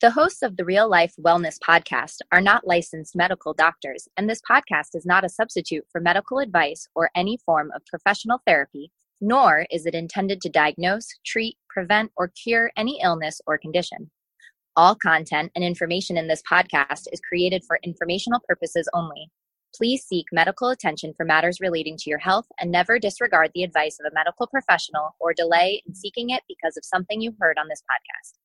The hosts of the Real Life Wellness Podcast are not licensed medical doctors, and this podcast is not a substitute for medical advice or any form of professional therapy, nor is it intended to diagnose, treat, prevent, or cure any illness or condition. All content and information in this podcast is created for informational purposes only. Please seek medical attention for matters relating to your health and never disregard the advice of a medical professional or delay in seeking it because of something you heard on this podcast.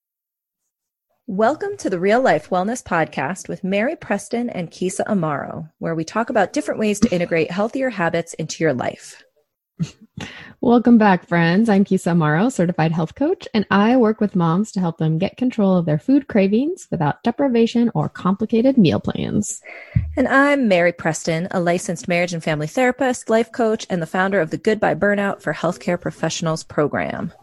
Welcome to the Real Life Wellness Podcast with Mary Preston and Keysa Amaro, where we talk about different ways to integrate healthier habits into your life. Welcome back, friends. I'm Keysa Amaro, certified health coach, and I work with moms to help them get control of their food cravings without deprivation or complicated meal plans. And I'm Mary Preston, a licensed marriage and family therapist, life coach, and the founder of the Goodbye Burnout for Healthcare Professionals program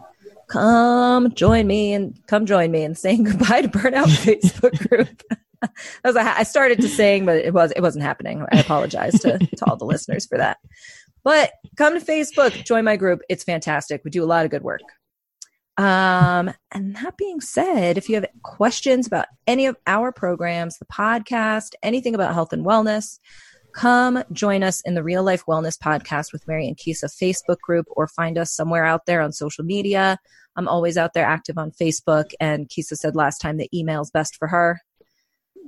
come join me and come join me and saying goodbye to burnout facebook group was, I started to sing, but it was it wasn't happening. I apologize to, to all the listeners for that. But come to Facebook, join my group. It's fantastic. We do a lot of good work. Um, and that being said, if you have questions about any of our programs, the podcast, anything about health and wellness, come join us in the Real Life Wellness Podcast with Mary and Keysa Facebook group or find us somewhere out there on social media. I'm always out there active on Facebook. And Keysa said last time that email's best for her.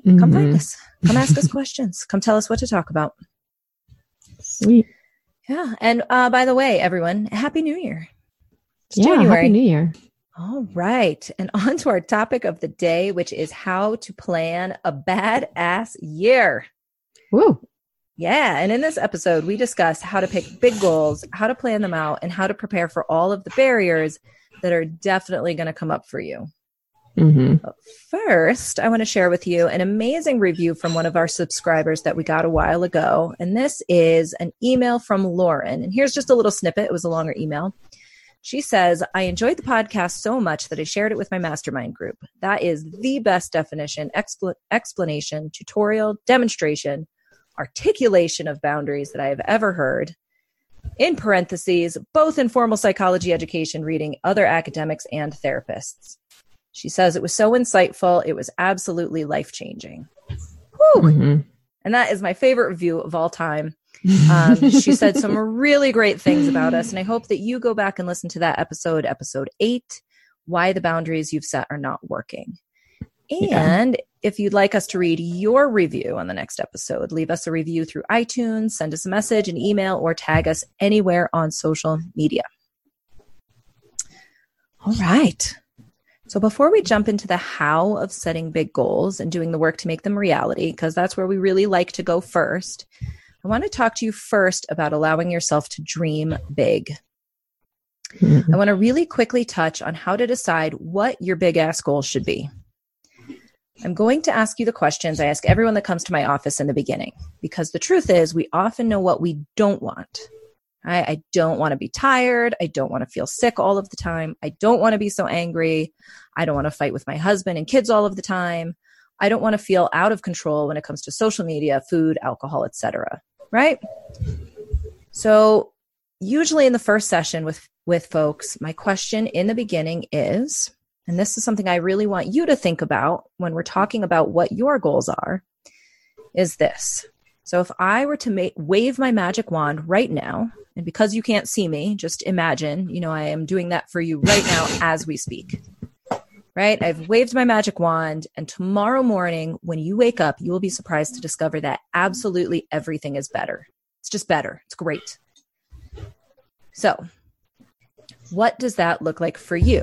Mm-hmm. Come find us. Come ask us questions. Come tell us what to talk about. Sweet. Yeah. And uh, by the way, everyone, Happy New Year. It's yeah, January. Happy New Year. All right. And on to our topic of the day, which is how to plan a badass year. Woo. Yeah. And in this episode, we discuss how to pick big goals, how to plan them out, and how to prepare for all of the barriers that are definitely going to come up for you. Mm-hmm. First, I want to share with you an amazing review from one of our subscribers that we got a while ago. And this is an email from Lauren. And here's just a little snippet. It was a longer email. She says, I enjoyed the podcast so much that I shared it with my mastermind group. That is the best definition, expl- explanation, tutorial, demonstration articulation of boundaries that I have ever heard. In parentheses, both in formal psychology education, reading other academics and therapists. She says it was so insightful, it was absolutely life changing. Mm-hmm. And that is my favorite review of all time. Um, she said some really great things about us. And I hope that you go back and listen to that episode, episode eight Why the Boundaries You've Set Are Not Working. And yeah. if you'd like us to read your review on the next episode, leave us a review through iTunes, send us a message, an email, or tag us anywhere on social media. All right. So before we jump into the how of setting big goals and doing the work to make them reality, because that's where we really like to go first, I want to talk to you first about allowing yourself to dream big. Mm-hmm. I want to really quickly touch on how to decide what your big ass goal should be. I'm going to ask you the questions I ask everyone that comes to my office in the beginning, because the truth is, we often know what we don't want. I, I don't want to be tired. I don't want to feel sick all of the time. I don't want to be so angry. I don't want to fight with my husband and kids all of the time. I don't want to feel out of control when it comes to social media, food, alcohol, etc. Right? So, usually in the first session with with folks, my question in the beginning is and this is something I really want you to think about when we're talking about what your goals are, is this. So if I were to ma- wave my magic wand right now, and because you can't see me, just imagine, you know, I am doing that for you right now as we speak. Right? I've waved my magic wand, and tomorrow morning, when you wake up, you will be surprised to discover that absolutely everything is better. It's just better. It's great. So, what does that look like for you?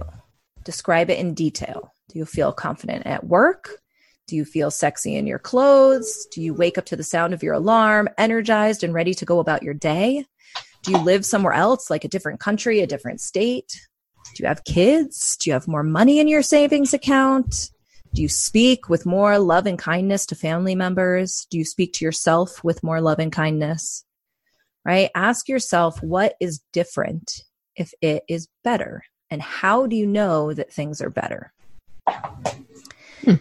Describe it in detail. Do you feel confident at work? Do you feel sexy in your clothes? Do you wake up to the sound of your alarm, energized and ready to go about your day? Do you live somewhere else, like a different country, a different state? Do you have kids? Do you have more money in your savings account? Do you speak with more love and kindness to family members? Do you speak to yourself with more love and kindness? Right? Ask yourself what is different if it is better. And how do you know that things are better? Hmm.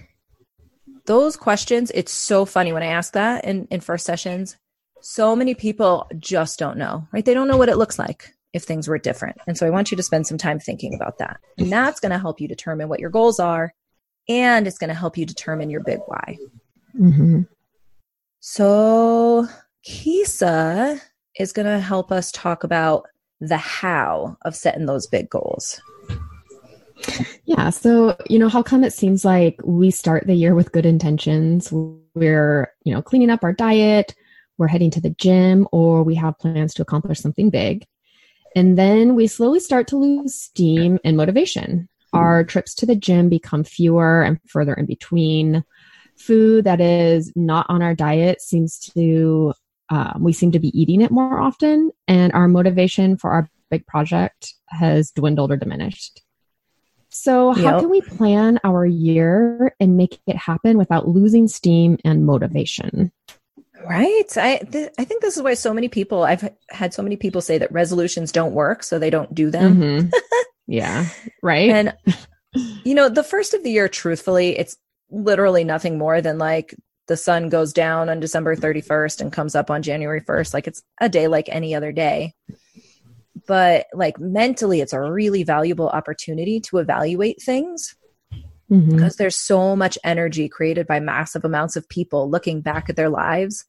Those questions, it's so funny when I ask that in, in first sessions. So many people just don't know, right? They don't know what it looks like if things were different. And so I want you to spend some time thinking about that. And that's going to help you determine what your goals are and it's going to help you determine your big why. Mm-hmm. So, Keysa is going to help us talk about the how of setting those big goals. Yeah. So, you know, how come it seems like we start the year with good intentions? We're, you know, cleaning up our diet, we're heading to the gym, or we have plans to accomplish something big. And then we slowly start to lose steam and motivation. Our trips to the gym become fewer and further in between. Food that is not on our diet seems to, um, we seem to be eating it more often, and our motivation for our big project has dwindled or diminished. So, how yep. can we plan our year and make it happen without losing steam and motivation? Right. I th- I think this is why so many people I've had so many people say that resolutions don't work, so they don't do them. Mm-hmm. yeah. Right. And you know, the first of the year, truthfully, it's literally nothing more than like the sun goes down on December 31st and comes up on January 1st. Like it's a day like any other day. But like mentally, it's a really valuable opportunity to evaluate things mm-hmm. because there's so much energy created by massive amounts of people looking back at their lives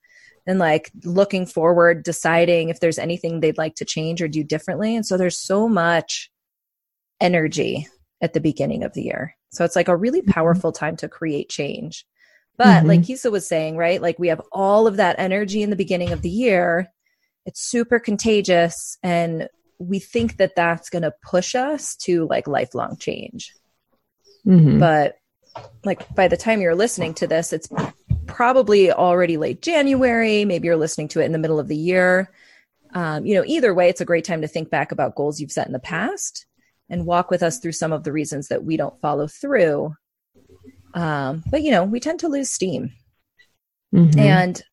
and like looking forward, deciding if there's anything they'd like to change or do differently. And so there's so much energy at the beginning of the year. So it's like a really mm-hmm. powerful time to create change. But mm-hmm. like Keysa was saying, right? Like we have all of that energy in the beginning of the year. It's super contagious and we think that that's going to push us to like lifelong change. Mm-hmm. But like by the time you're listening to this, it's probably already late January. Maybe you're listening to it in the middle of the year. Um, you know, either way, it's a great time to think back about goals you've set in the past and walk with us through some of the reasons that we don't follow through. Um, but you know, we tend to lose steam. Mm-hmm. And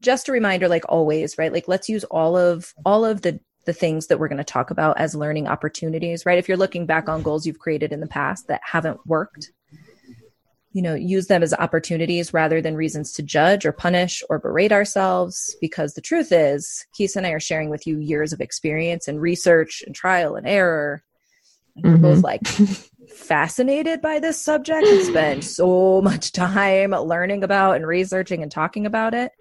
just a reminder, like always, right? Like let's use all of all of the the things that we're going to talk about as learning opportunities, right? If you're looking back on goals you've created in the past that haven't worked, you know, use them as opportunities rather than reasons to judge or punish or berate ourselves. Because the truth is, Keysa and I are sharing with you years of experience and research and trial and error. And mm-hmm. we're both like fascinated by this subject and spend so much time learning about and researching and talking about it.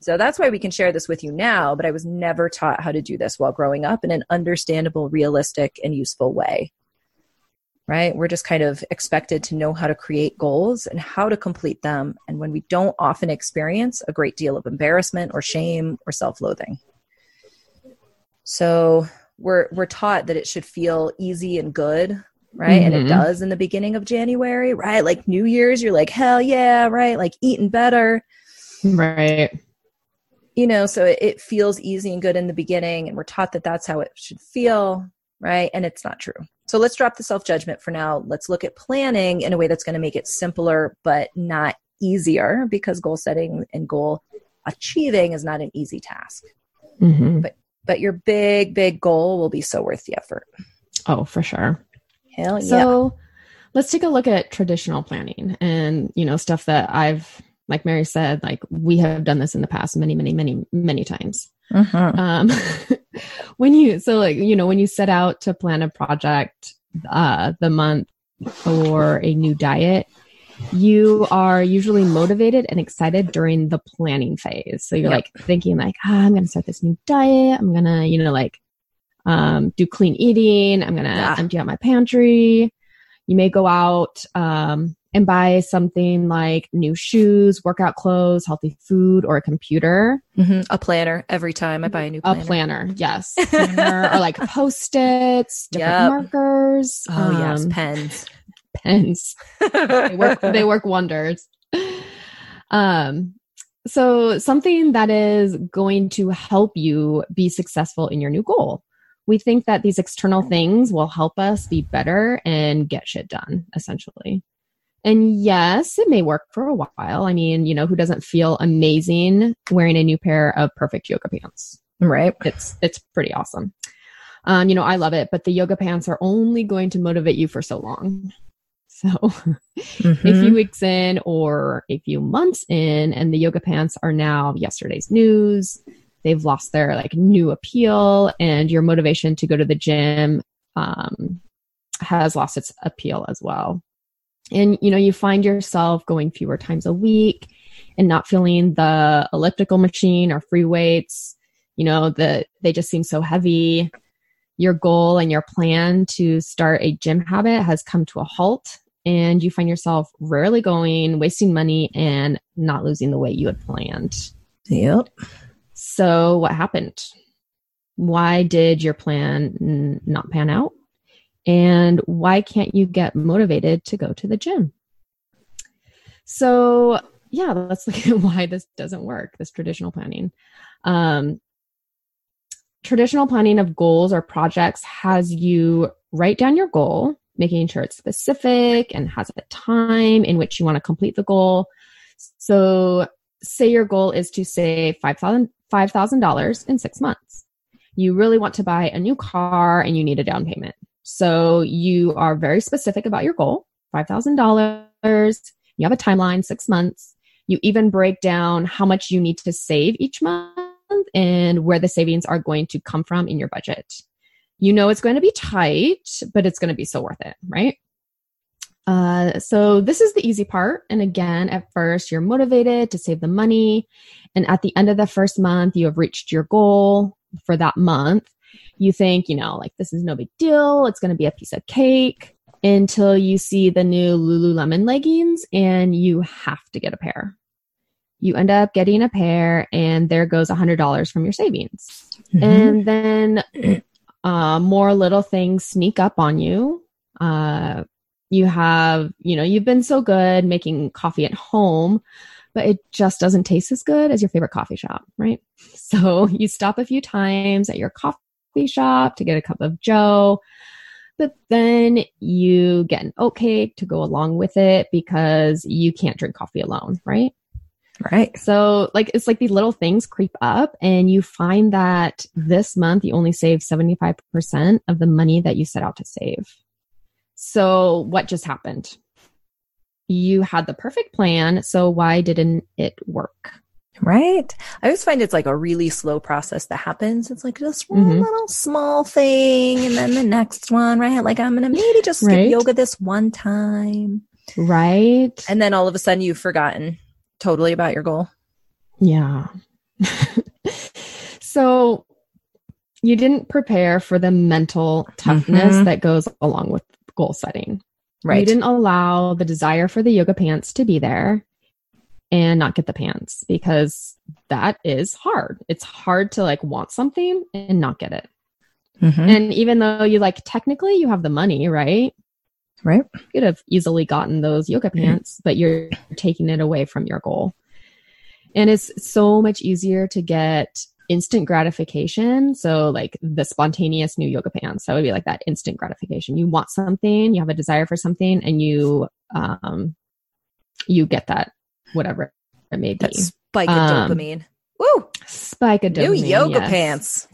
So that's why we can share this with you now, but I was never taught how to do this while growing up in an understandable, realistic, and useful way. Right? We're just kind of expected to know how to create goals and how to complete them. And when we don't often experience a great deal of embarrassment or shame or self loathing. So we're, we're taught that it should feel easy and good right? Mm-hmm. And it mm-hmm. does in the beginning of January, right? Like New Year's, you're like, hell yeah, right? Like eating better. Right you know so it, it feels easy and good in the beginning and we're taught that that's how it should feel right and it's not true so let's drop the self judgment for now let's look at planning in a way that's going to make it simpler but not easier because goal setting and goal achieving is not an easy task mm-hmm. but but your big big goal will be so worth the effort oh for sure hell yeah so let's take a look at traditional planning and you know stuff that i've like Mary said, like we have done this in the past many, many, many, many times. Uh-huh. Um, when you, so like, you know, when you set out to plan a project, uh, the month or a new diet, you are usually motivated and excited during the planning phase. So you're yep. like thinking like, ah, I'm going to start this new diet. I'm going to, you know, like, um, do clean eating. I'm going to yeah. empty out my pantry. You may go out, um, and buy something like new shoes, workout clothes, healthy food, or a computer. Mm-hmm. A planner every time I buy a new planner. A planner, yes. planner, or like post-its, different yep. markers. Oh um, yes, pens. Pens. they, work, they work wonders. Um, so something that is going to help you be successful in your new goal. We think that these external things will help us be better and get shit done, essentially. And yes, it may work for a while. I mean, you know, who doesn't feel amazing wearing a new pair of perfect yoga pants? Right. It's it's pretty awesome. Um, you know, I love it, but the yoga pants are only going to motivate you for so long. So mm-hmm. a few weeks in or a few months in, and the yoga pants are now yesterday's news. They've lost their like new appeal, and your motivation to go to the gym um, has lost its appeal as well. and you know you find yourself going fewer times a week and not feeling the elliptical machine or free weights you know that they just seem so heavy. Your goal and your plan to start a gym habit has come to a halt and you find yourself rarely going wasting money and not losing the weight you had planned. Yep so what happened why did your plan not pan out and why can't you get motivated to go to the gym? So, yeah, let's look at why this doesn't work, this traditional planning. Um, traditional planning of goals or projects has you write down your goal, making sure it's specific and has a time in which you want to complete the goal. So, say your goal is to save $5,000 $5, in six months. You really want to buy a new car and you need a down payment. So you are very specific about your goal, $5,000. You have a timeline, six months. You even break down how much you need to save each month and where the savings are going to come from in your budget. You know it's going to be tight, but it's going to be so worth it, right? Uh, so this is the easy part. And again, at first you're motivated to save the money. And at the end of the first month, you have reached your goal for that month you think, you know, like this is no big deal. It's going to be a piece of cake until you see the new Lululemon leggings and you have to get a pair. You end up getting a pair and there goes a hundred dollars from your savings. Mm-hmm. And then uh, more little things sneak up on you. Uh, you have, you know, you've been so good making coffee at home, but it just doesn't taste as good as your favorite coffee shop, right? So you stop a few times at your coffee shop to get a cup of joe but then you get an oat cake to go along with it because you can't drink coffee alone right? Right. So like it's like these little things creep up and you find that this month you only save 75% of the money that you set out to save so what just happened you had the perfect plan so why didn't it work Right. I always find it's like a really slow process that happens. It's like just one mm-hmm. little small thing and then the next one, right? Like I'm going to maybe just skip right. yoga this one time. Right. And then all of a sudden you've forgotten totally about your goal. Yeah. so you didn't prepare for the mental toughness mm-hmm. that goes along with goal setting. Right. You didn't allow the desire for the yoga pants to be there and not get the pants because that is hard. It's hard to like want something and not get it. Mm-hmm. And even though you like technically you have the money, right? Right. You could have easily gotten those yoga pants, mm-hmm. but you're taking it away from your goal. And it's so much easier to get instant gratification. So like the spontaneous new yoga pants, that would be like that instant gratification. You want something, you have a desire for something and you um you get that whatever it may be. That spike of um, dopamine. Woo! Spike of dopamine. New yoga yes. pants.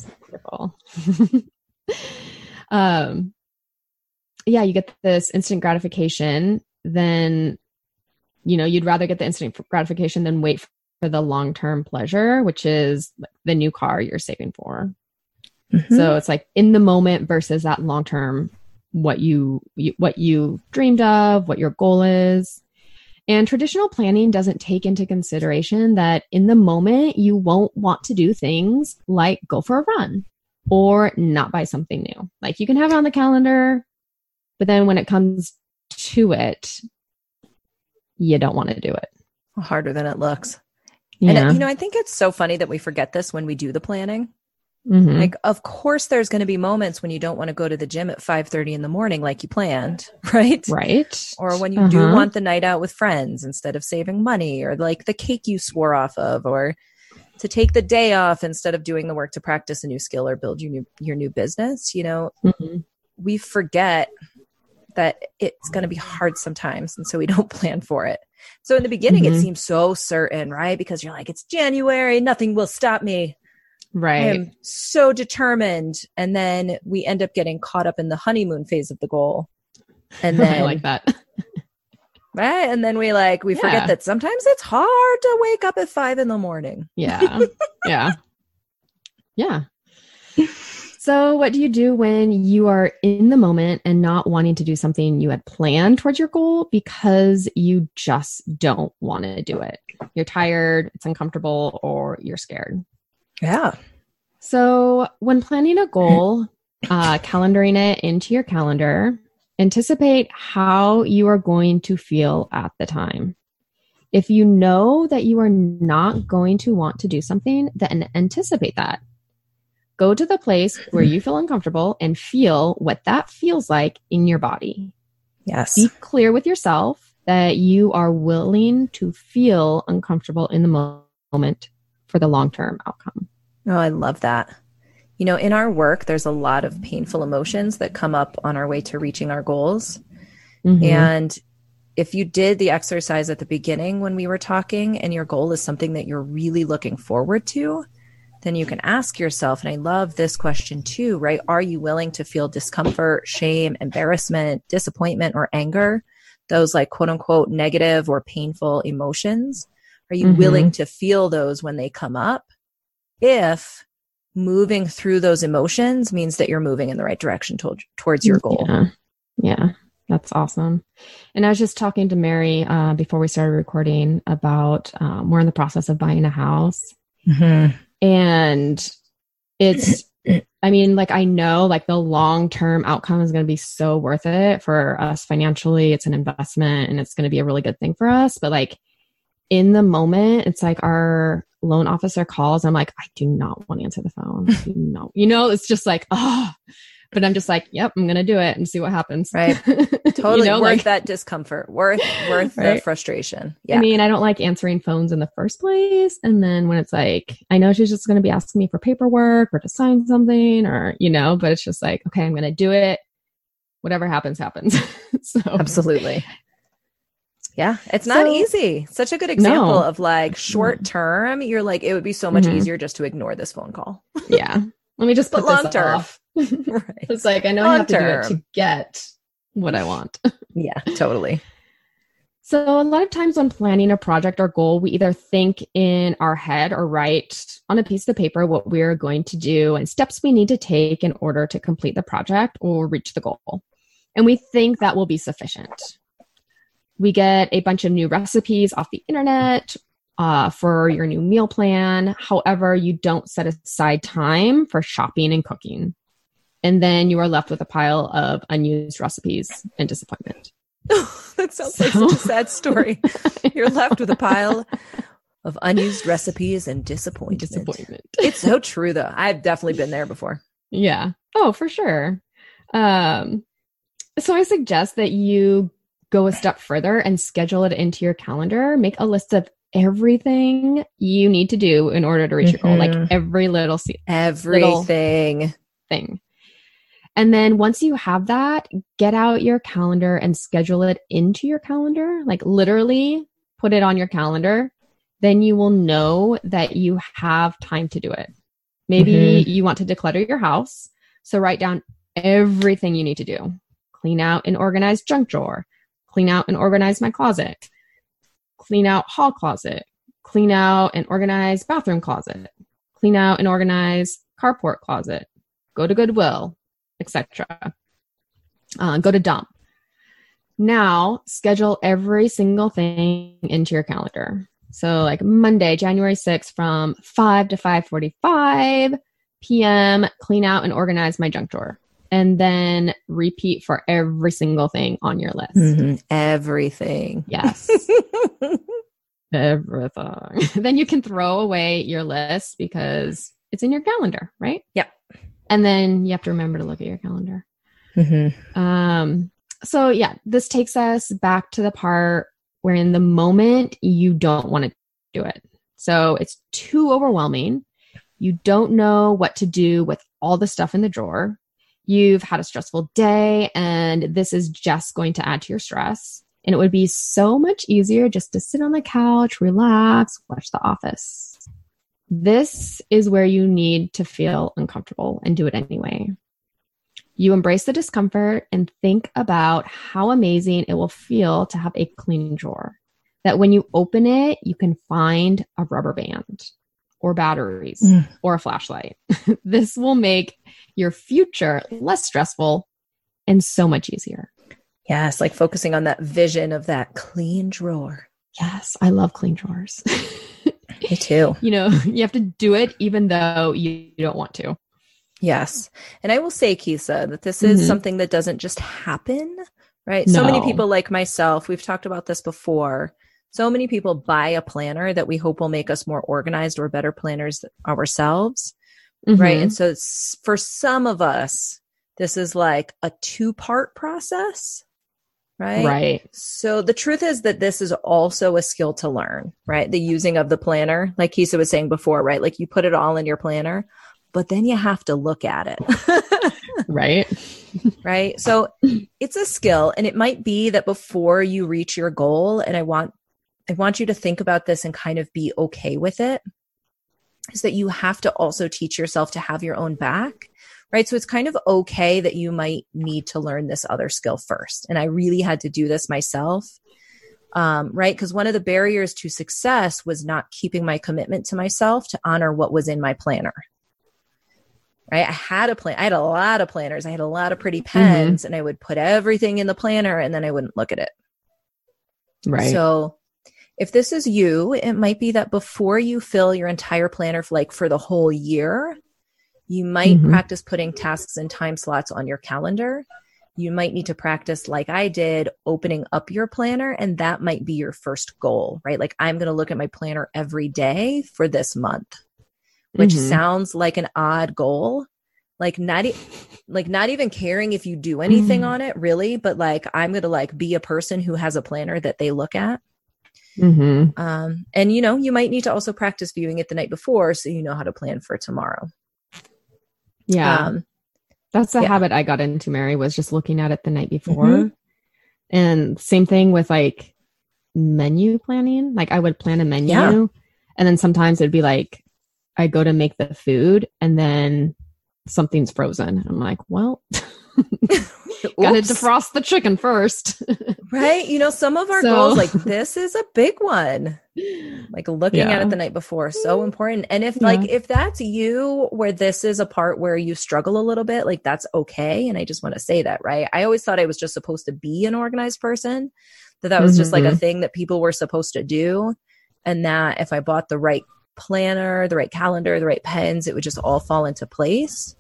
Um, yeah, you get this instant gratification. Then, you know, you'd rather get the instant gratification than wait for the long term pleasure, which is the new car you're saving for. Mm-hmm. So it's like in the moment versus that long term what you, you what you dreamed of, what your goal is. And traditional planning doesn't take into consideration that in the moment, you won't want to do things like go for a run or not buy something new. Like you can have it on the calendar, but then when it comes to it, you don't want to do it. Harder than it looks. Yeah. And, you know, I think it's so funny that we forget this when we do the planning. Mm-hmm. Like, of course, there's going to be moments when you don't want to go to the gym at 5:30 in the morning like you planned, right? Right. Or when you uh-huh. do want the night out with friends instead of saving money, or like the cake you swore off of, or to take the day off instead of doing the work to practice a new skill or build your new your new business. You know, mm-hmm. we forget that it's going to be hard sometimes, and so we don't plan for it. So in the beginning, mm-hmm. it seems so certain, right? Because you're like, it's January, nothing will stop me. Right. I am so determined. And then we end up getting caught up in the honeymoon phase of the goal. And then I like that. right. And then we like, we yeah. forget that sometimes it's hard to wake up at five in the morning. Yeah. yeah. Yeah. So, what do you do when you are in the moment and not wanting to do something you had planned towards your goal because you just don't want to do it? You're tired, it's uncomfortable, or you're scared. Yeah. So, when planning a goal, uh, calendaring it into your calendar, anticipate how you are going to feel at the time. If you know that you are not going to want to do something, then anticipate that Go to the place where you feel uncomfortable and feel what that feels like in your body. Yes. Be clear with yourself that you are willing to feel uncomfortable in the moment for the long term outcome. Oh, I love that. You know, in our work, there's a lot of painful emotions that come up on our way to reaching our goals. Mm-hmm. And if you did the exercise at the beginning when we were talking and your goal is something that you're really looking forward to, then you can ask yourself, and I love this question too, right? Are you willing to feel discomfort, shame, embarrassment, disappointment, or anger? Those like quote unquote negative or painful emotions. Are you mm-hmm. willing to feel those when they come up? If moving through those emotions means that you're moving in the right direction to- towards your goal. Yeah. yeah. That's awesome. And I was just talking to Mary uh, before we started recording about um, we're in the process of buying a house. Mm-hmm and it's i mean like i know like the long term outcome is going to be so worth it for us financially. It's an investment and it's going to be a really good thing for us. But like in the moment it's like our loan officer calls. I'm like i do not want to answer the phone. No you know it's just like oh but I'm just like, yep, I'm gonna do it and see what happens. Right. Totally you know, worth like, that discomfort, worth worth right? the frustration. Yeah. I mean, I don't like answering phones in the first place. And then when it's like, I know she's just gonna be asking me for paperwork or to sign something or, you know, but it's just like, okay, I'm gonna do it. Whatever happens, happens. so absolutely. Yeah, it's not so, easy. Such a good example no. of like short term. You're like, it would be so much mm-hmm. easier just to ignore this phone call. yeah. Let me just put but long term. Off. right. It's like I know I have to do it to get what I want. yeah, totally. So, a lot of times when planning a project or goal, we either think in our head or write on a piece of paper what we're going to do and steps we need to take in order to complete the project or reach the goal. And we think that will be sufficient. We get a bunch of new recipes off the internet uh, for your new meal plan. However, you don't set aside time for shopping and cooking and then you are left with a pile of unused recipes and disappointment. that sounds so. like such a sad story. You're left with a pile of unused recipes and disappointment. Disappointment. it's so true though. I've definitely been there before. Yeah. Oh, for sure. Um so I suggest that you go a step further and schedule it into your calendar. Make a list of everything you need to do in order to reach mm-hmm. your goal, like mm-hmm. every little everything little thing. And then once you have that, get out your calendar and schedule it into your calendar, like literally put it on your calendar. Then you will know that you have time to do it. Maybe mm-hmm. you want to declutter your house. So write down everything you need to do. Clean out and organize junk drawer. Clean out and organize my closet. Clean out hall closet. Clean out and organize bathroom closet. Clean out and organize carport closet. Go to Goodwill etc. Uh, go to dump. Now schedule every single thing into your calendar. So like Monday, January 6th from 5 to 5:45 p.m. clean out and organize my junk drawer. And then repeat for every single thing on your list. Mm-hmm. Everything. Yes. everything. then you can throw away your list because it's in your calendar, right? Yep and then you have to remember to look at your calendar. Mm-hmm. Um, so yeah, this takes us back to the part where in the moment you don't want to do it. So it's too overwhelming. You don't know what to do with all the stuff in the drawer. You've had a stressful day and this is just going to add to your stress. And it would be so much easier just to sit on the couch, relax, watch The Office. This is where you need to feel uncomfortable and do it anyway. You embrace the discomfort and think about how amazing it will feel to have a clean drawer. That when you open it, you can find a rubber band or batteries mm. or a flashlight. this will make your future less stressful and so much easier. Yes, like focusing on that vision of that clean drawer. Yes, I love clean drawers. Me too. You know, you have to do it even though you don't want to. Yes. And I will say, Keysa, that this is mm-hmm. something that doesn't just happen, right? No. So many people like myself, we've talked about this before. So many people buy a planner that we hope will make us more organized or better planners ourselves, mm-hmm. right? And so for some of us, this is like a two part process right? Right. So the truth is that this is also a skill to learn, right? The using of the planner, like Keysa was saying before, right? Like you put it all in your planner, but then you have to look at it. right. right. So it's a skill and it might be that before you reach your goal and I want I want you to think about this and kind of be okay with it is that you have to also teach yourself to have your own back right? So it's kind of okay that you might need to learn this other skill first. And I really had to do this myself. Um, right? Because one of the barriers to success was not keeping my commitment to myself to honor what was in my planner. Right? I had a plan. I had a lot of planners. I had a lot of pretty mm-hmm. pens, mm-hmm. and I would put everything in the planner, and then I wouldn't look at it. Right. So, if this is you, it might be that before you fill your entire planner, like for the whole year, you might mm-hmm. practice putting tasks and time slots on your calendar. You might need to practice, like I did, opening up your planner, and that might be your first goal, right? Like, I'm going to look at my planner every day for this month, which mm-hmm. sounds like an odd goal. Like not, e- like not even caring if you do anything mm-hmm. on it, really. But like, I'm going to like be a person who has a planner that they look at. Mm-hmm. Um, and you know, you might need to also practice viewing it the night before so you know how to plan for tomorrow. Yeah. Um, That's the yeah. habit I got into, Mary, was just looking at it the night before. Mm-hmm. And same thing with like menu planning. Like I would plan a menu yeah. and then sometimes it'd be like I go to make the food and then something's frozen. I'm like, well, Got to defrost the chicken first. right? You know, some of our so. goals, like this is a big one. Like looking yeah. at it the night before, so important. And if, yeah. like, if that's you where this is a part where you struggle a little bit, like that's okay. And I just want to say that, right? I always thought I was just supposed to be an organized person, that that was mm-hmm. just like a mm-hmm. thing that people were supposed to do. And that if I bought the right planner, the right calendar, the right pens, it would just all fall into place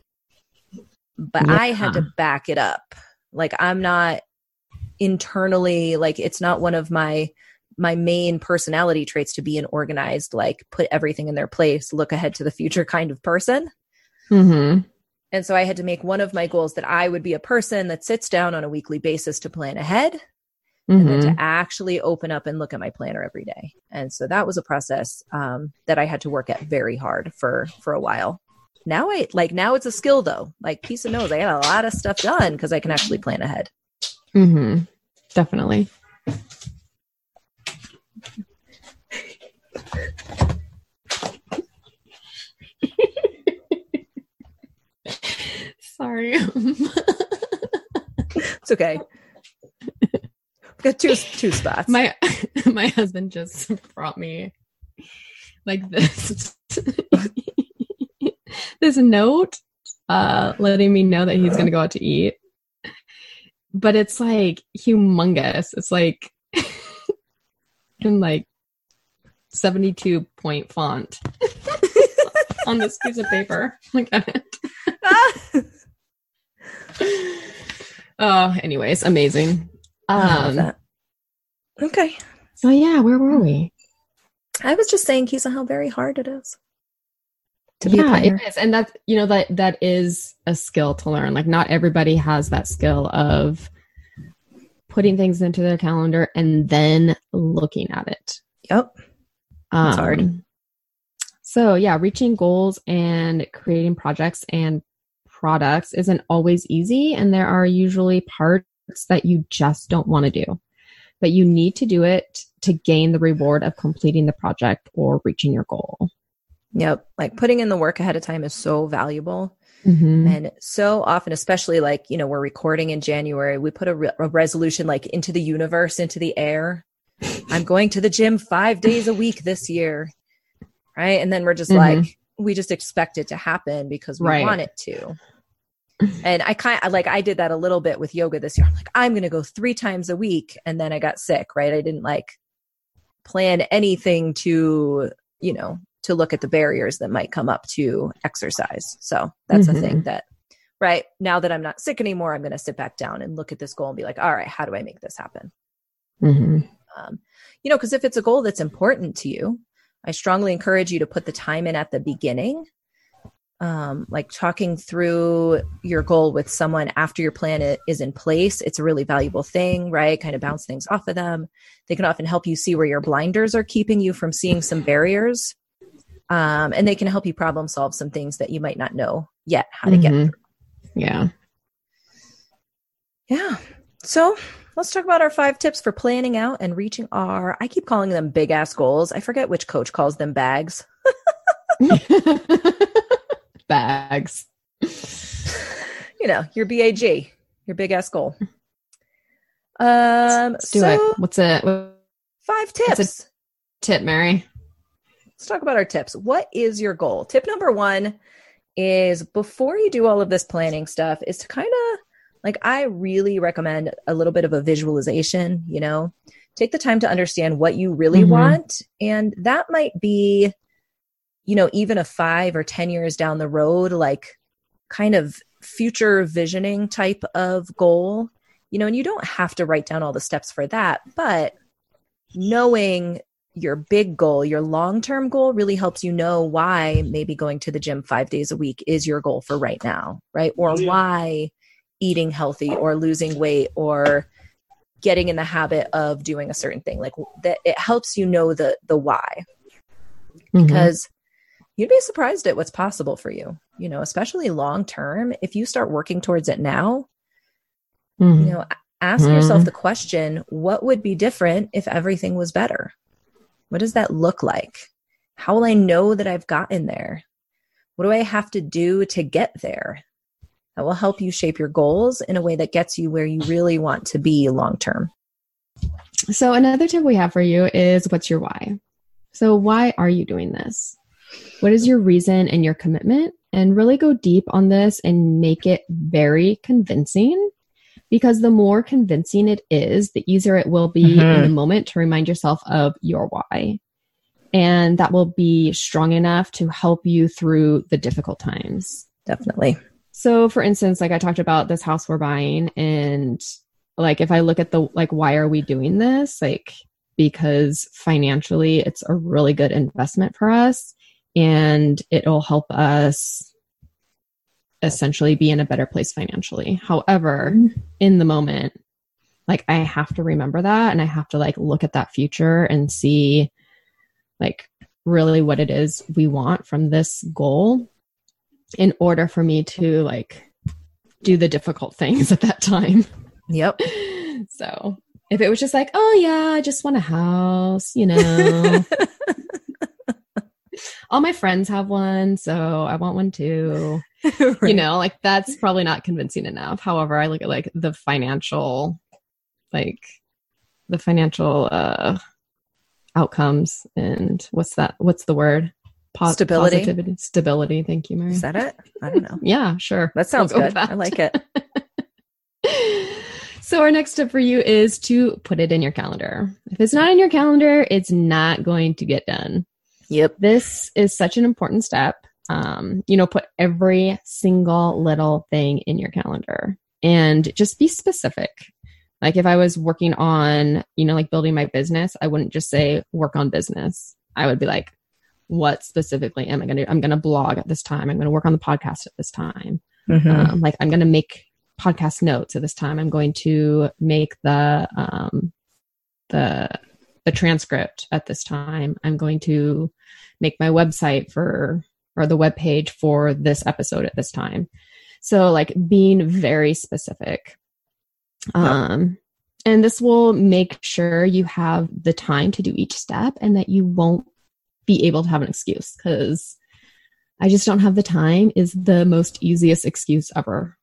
but yeah. I had to back it up. Like I'm not internally like it's not one of my my main personality traits to be an organized like put everything in their place look ahead to the future kind of person mm-hmm. and so i had to make one of my goals that i would be a person that sits down on a weekly basis to plan ahead mm-hmm. and then to mm-hmm. actually open up and look at my planner every day and so that was a process um, that i had to work at very hard for for a while now I like now it's a skill though. Like piece of nose, I got a lot of stuff done because I can actually plan ahead. Mm-hmm. Definitely. Sorry. it's okay. We've got two two spots. My my husband just brought me like this this note uh letting me know that he's going to go out to eat. But it's like humongous. It's like in like 72 point font on this piece of paper. Look at it. oh, anyways, amazing. Um, okay. So yeah, where were we? I was just saying, Keysa, how very hard it is yeah, it is. And that's, you know, that that is a skill to learn. Like not everybody has that skill of putting things into their calendar and then looking at it. Yep. It's um, hard. So yeah, reaching goals and creating projects and products isn't always easy. And there are usually parts that you just don't want to do. But you need to do it to gain the reward of completing the project or reaching your goal. Yep. Like putting in the work ahead of time is so valuable. Mm-hmm. And so often, especially like, you know, we're recording in January, we put a, re- a resolution like into the universe, into the air. I'm going to the gym five days a week this year. right? And then we're just mm-hmm. like, we just expect it to happen because we right. want it to. And I kind of like I did that a little bit with yoga this year. I'm like, I'm going to go three times a week, and then I got sick. Right? I didn't like plan anything to you know to look at the barriers that might come up to exercise. So that's mm-hmm. a thing that right now that I'm not sick anymore, I'm going to sit back down and look at this goal and be like, all right, how do I make this happen? Mm-hmm. Um, you know, because if it's a goal that's important to you, I strongly encourage you to put the time in at the beginning. Um, like talking through your goal with someone after your plan is in place, it's a really valuable thing, right? Kind of bounce things off of them. They can often help you see where your blinders are keeping you from seeing some barriers. Um, and they can help you problem solve some things that you might not know yet how to mm-hmm. get through. Yeah. Yeah. So let's talk about our five tips for planning out and reaching our, I keep calling them big ass goals. I forget which coach calls them bags. bags. You know, your BAG, your big ass goal. Um, let's do so it. What's it? Five tips. tip, Mary. Let's talk about our tips. What is your goal? Tip number one is before you do all of this planning stuff, is to kind of like I really recommend a little bit of a visualization, you know, take the time to understand what you really mm-hmm. want. And that might be, you know, even a five or 10 years down the road, like kind of future visioning type of goal, you know, and you don't have to write down all the steps for that, but knowing your big goal, your long term goal really helps you know why maybe going to the gym five days a week is your goal for right now, right? Or yeah. why eating healthy or losing weight or getting in the habit of doing a certain thing like that it helps you know the the why mm-hmm. because you'd be surprised at what's possible for you you know especially long term if you start working towards it now mm-hmm. you know ask mm-hmm. yourself the question what would be different if everything was better what does that look like how will i know that i've gotten there what do i have to do to get there that will help you shape your goals in a way that gets you where you really want to be long term. So, another tip we have for you is what's your why? So, why are you doing this? What is your reason and your commitment? And really go deep on this and make it very convincing because the more convincing it is, the easier it will be mm-hmm. in the moment to remind yourself of your why. And that will be strong enough to help you through the difficult times. Definitely. So for instance, like I talked about this house we're buying and like if I look at the like why are we doing this? Like because financially it's a really good investment for us and it'll help us essentially be in a better place financially. However, mm-hmm. in the moment, like I have to remember that and I have to like look at that future and see like really what it is we want from this goal in order for me to like do the difficult things at that time. Yep. So if it was just like, oh yeah, I just want a house, you know. All my friends have one, so I want one too. right. You know, like that's probably not convincing enough. However, I look at like the financial like the financial uh outcomes and what's that what's the word Po- stability. Positivity. Stability. Thank you, Mary. Is that it? I don't know. yeah, sure. That sounds we'll good. I like it. so our next step for you is to put it in your calendar. If it's not in your calendar, it's not going to get done. Yep. This is such an important step. Um, you know, put every single little thing in your calendar and just be specific. Like if I was working on, you know, like building my business, I wouldn't just say work on business. I would be like, what specifically am I going to do? I'm going to blog at this time. I'm going to work on the podcast at this time. Mm-hmm. Um, like I'm going to make podcast notes at this time. I'm going to make the um, the the transcript at this time. I'm going to make my website for or the web page for this episode at this time. So like being very specific. Um and this will make sure you have the time to do each step and that you won't be able to have an excuse because I just don't have the time is the most easiest excuse ever.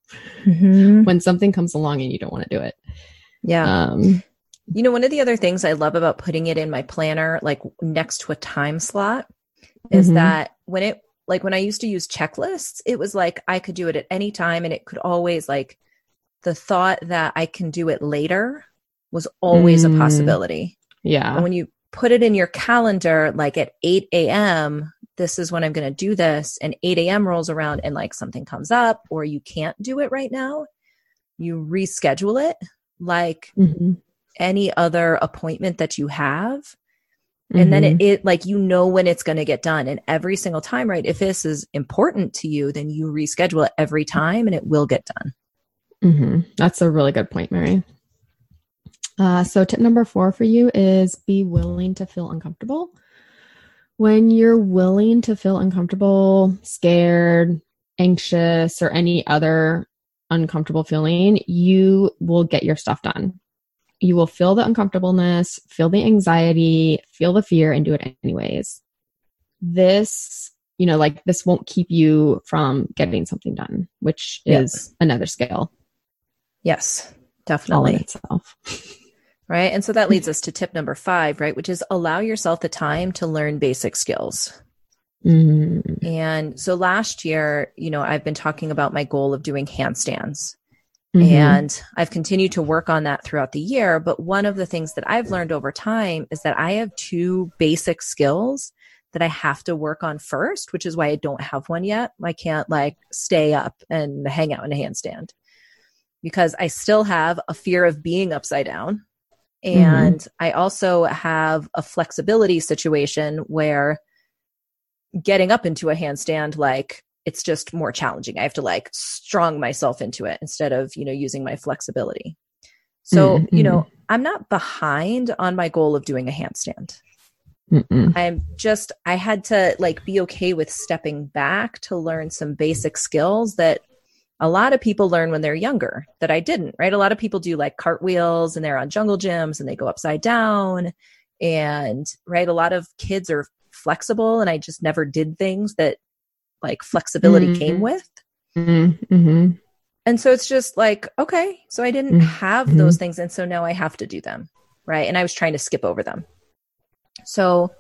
Mm-hmm. when something comes along and you don't want to do it. Yeah. Um, you know, one of the other things I love about putting it in my planner, like next to a time slot, is mm-hmm. that when it like when I used to use checklists, it was like I could do it at any time and it could always like the thought that I can do it later was always mm. a possibility. Yeah. And when you put it in your calendar, like at 8 a.m., this is when I'm going to do this, and 8 a.m. rolls around and like something comes up or you can't do it right now, you reschedule it like mm-hmm. Any other appointment that you have. And mm-hmm. then it, mm-hmm. it, like you know when it's going to get done. And every single time, right? If this is important to you, then you reschedule it every time and it will get done. Mm-hmm. That's a really good point, Mary. Uh, so, tip number four for you is be willing to feel uncomfortable. When you're willing to feel uncomfortable, scared, anxious, or any other uncomfortable feeling, you will get your stuff done. You will feel the uncomfortableness, feel the anxiety, feel the fear, and do it anyways. This, you know, like this won't keep you from getting something done, which is another skill. Yes, definitely. itself. right. And so that leads us to tip number five, right? Which is allow yourself the time to learn basic skills. Mm-hmm. And so last year, you know, I've been talking about my goal of doing handstands. Mm-hmm. And I've continued to work on that throughout the year. But one of the things that I've learned over time is that I have two basic skills that I have to work on first, which is why I don't have one yet. I can't like stay up and hang out in a handstand because I still have a fear of being upside down. Mm-hmm. And mm-hmm. I also have a flexibility situation where getting up into a handstand, like it's just more challenging. I have to like strong myself into it instead of, you know, using my flexibility. So, mm-hmm. you know, I'm not behind on my goal of doing a handstand. Mm-mm. I'm just, I had to like be okay with stepping back to learn some basic skills that a lot of people learn when they're younger that I didn't, right? A lot of people do like cartwheels and they're on jungle gyms and they go upside down. And, right, a lot of kids are flexible and I just never did things that like flexibility mm-hmm. came with. Mm-hmm. And so it's just like, okay, so I didn't mm-hmm. have those things. And so now I have to do them, right? And I was trying to skip over them. So,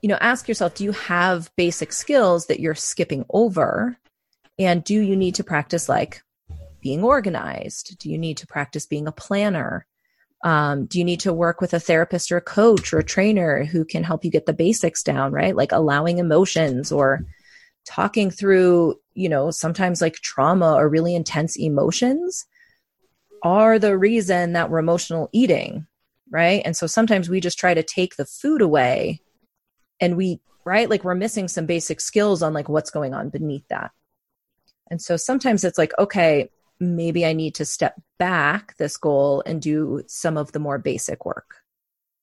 you know, ask yourself do you have basic skills that you're skipping over? And do you need to practice like being organized? Do you need to practice being a planner? Um, do you need to work with a therapist or a coach or a trainer who can help you get the basics down, right? Like allowing emotions or talking through, you know, sometimes like trauma or really intense emotions are the reason that we're emotional eating, right? And so sometimes we just try to take the food away and we, right? Like we're missing some basic skills on like what's going on beneath that. And so sometimes it's like, okay, maybe I need to step back this goal and do some of the more basic work.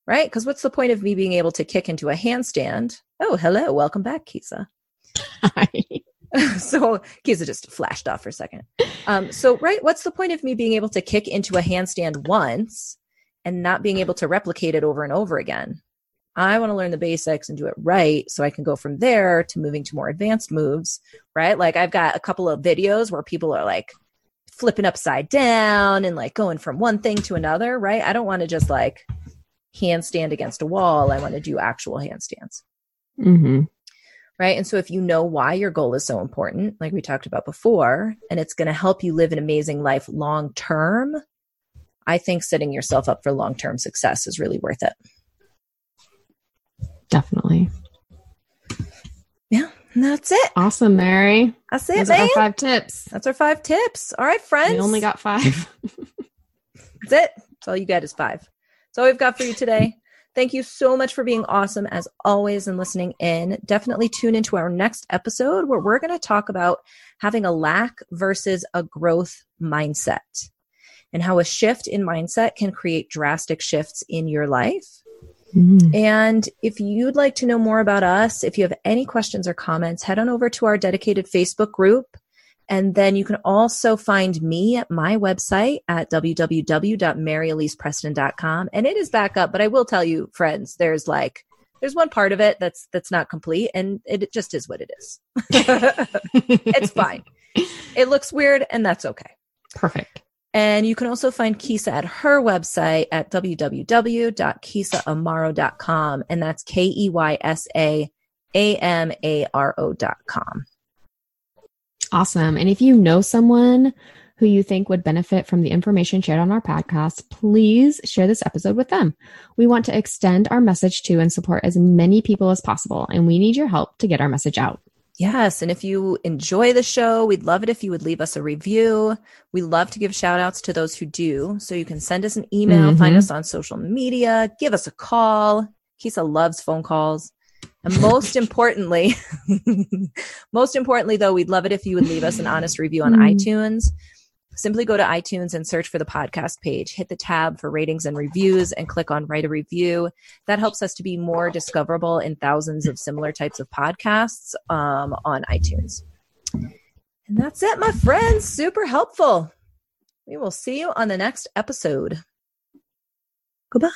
Right? Because what's the point of me being able to kick into a handstand? Oh, hello. Welcome back, Keysa. Hi. so Keysa just flashed off for a second. Um, so, right, what's the point of me being able to kick into a handstand once and not being able to replicate it over and over again? I want to learn the basics and do it right so I can go from there to moving to more advanced moves, right? Like I've got a couple of videos where people are like flipping upside down and like going from one thing to another, right? I don't want to just like handstand against a wall. I want to do actual handstands. Mm-hmm. Right. And so if you know why your goal is so important, like we talked about before, and it's going to help you live an amazing life long term, I think setting yourself up for long term success is really worth it. Definitely. Yeah, that's it. Awesome, Mary. That's it, Those man. five tips. That's our five tips. All right, friends. We only got five. that's it. That's all you got is five. That's all we've got for you today. Thank you so much for being awesome as always and listening in. Definitely tune into our next episode where we're going to talk about having a lack versus a growth mindset and how a shift in mindset can create drastic shifts in your life Mm-hmm. And if you'd like to know more about us, if you have any questions or comments, head on over to our dedicated Facebook group. And then you can also find me at my website at www.maryelisepreston.com. And it is back up, but I will tell you, friends, there's like, there's one part of it that's that's not complete and it just is what it is. it's fine. It looks weird and that's okay. Perfect. And you can also find Keysa at her website at www.keysaamaro.com. And that's K E Y S A A-M-A-R-O.com. Awesome. And if you know someone who you think would benefit from the information shared on our podcast, please share this episode with them. We want to extend our message to and support as many people as possible, and we need your help to get our message out. Yes. And if you enjoy the show, we'd love it if you would leave us a review. We love to give shout outs to those who do. So you can send us an email, mm-hmm. find us on social media, give us a call. Keysa loves phone calls. And most importantly, most importantly, though, we'd love it if you would leave us an honest review on mm. iTunes. Simply go to iTunes and search for the podcast page, hit the tab for ratings and reviews, and click on write a review. That helps us to be more discoverable in thousands of similar types of podcasts um, on iTunes. And that's it, my friends. Super helpful. We will see you on the next episode. Goodbye.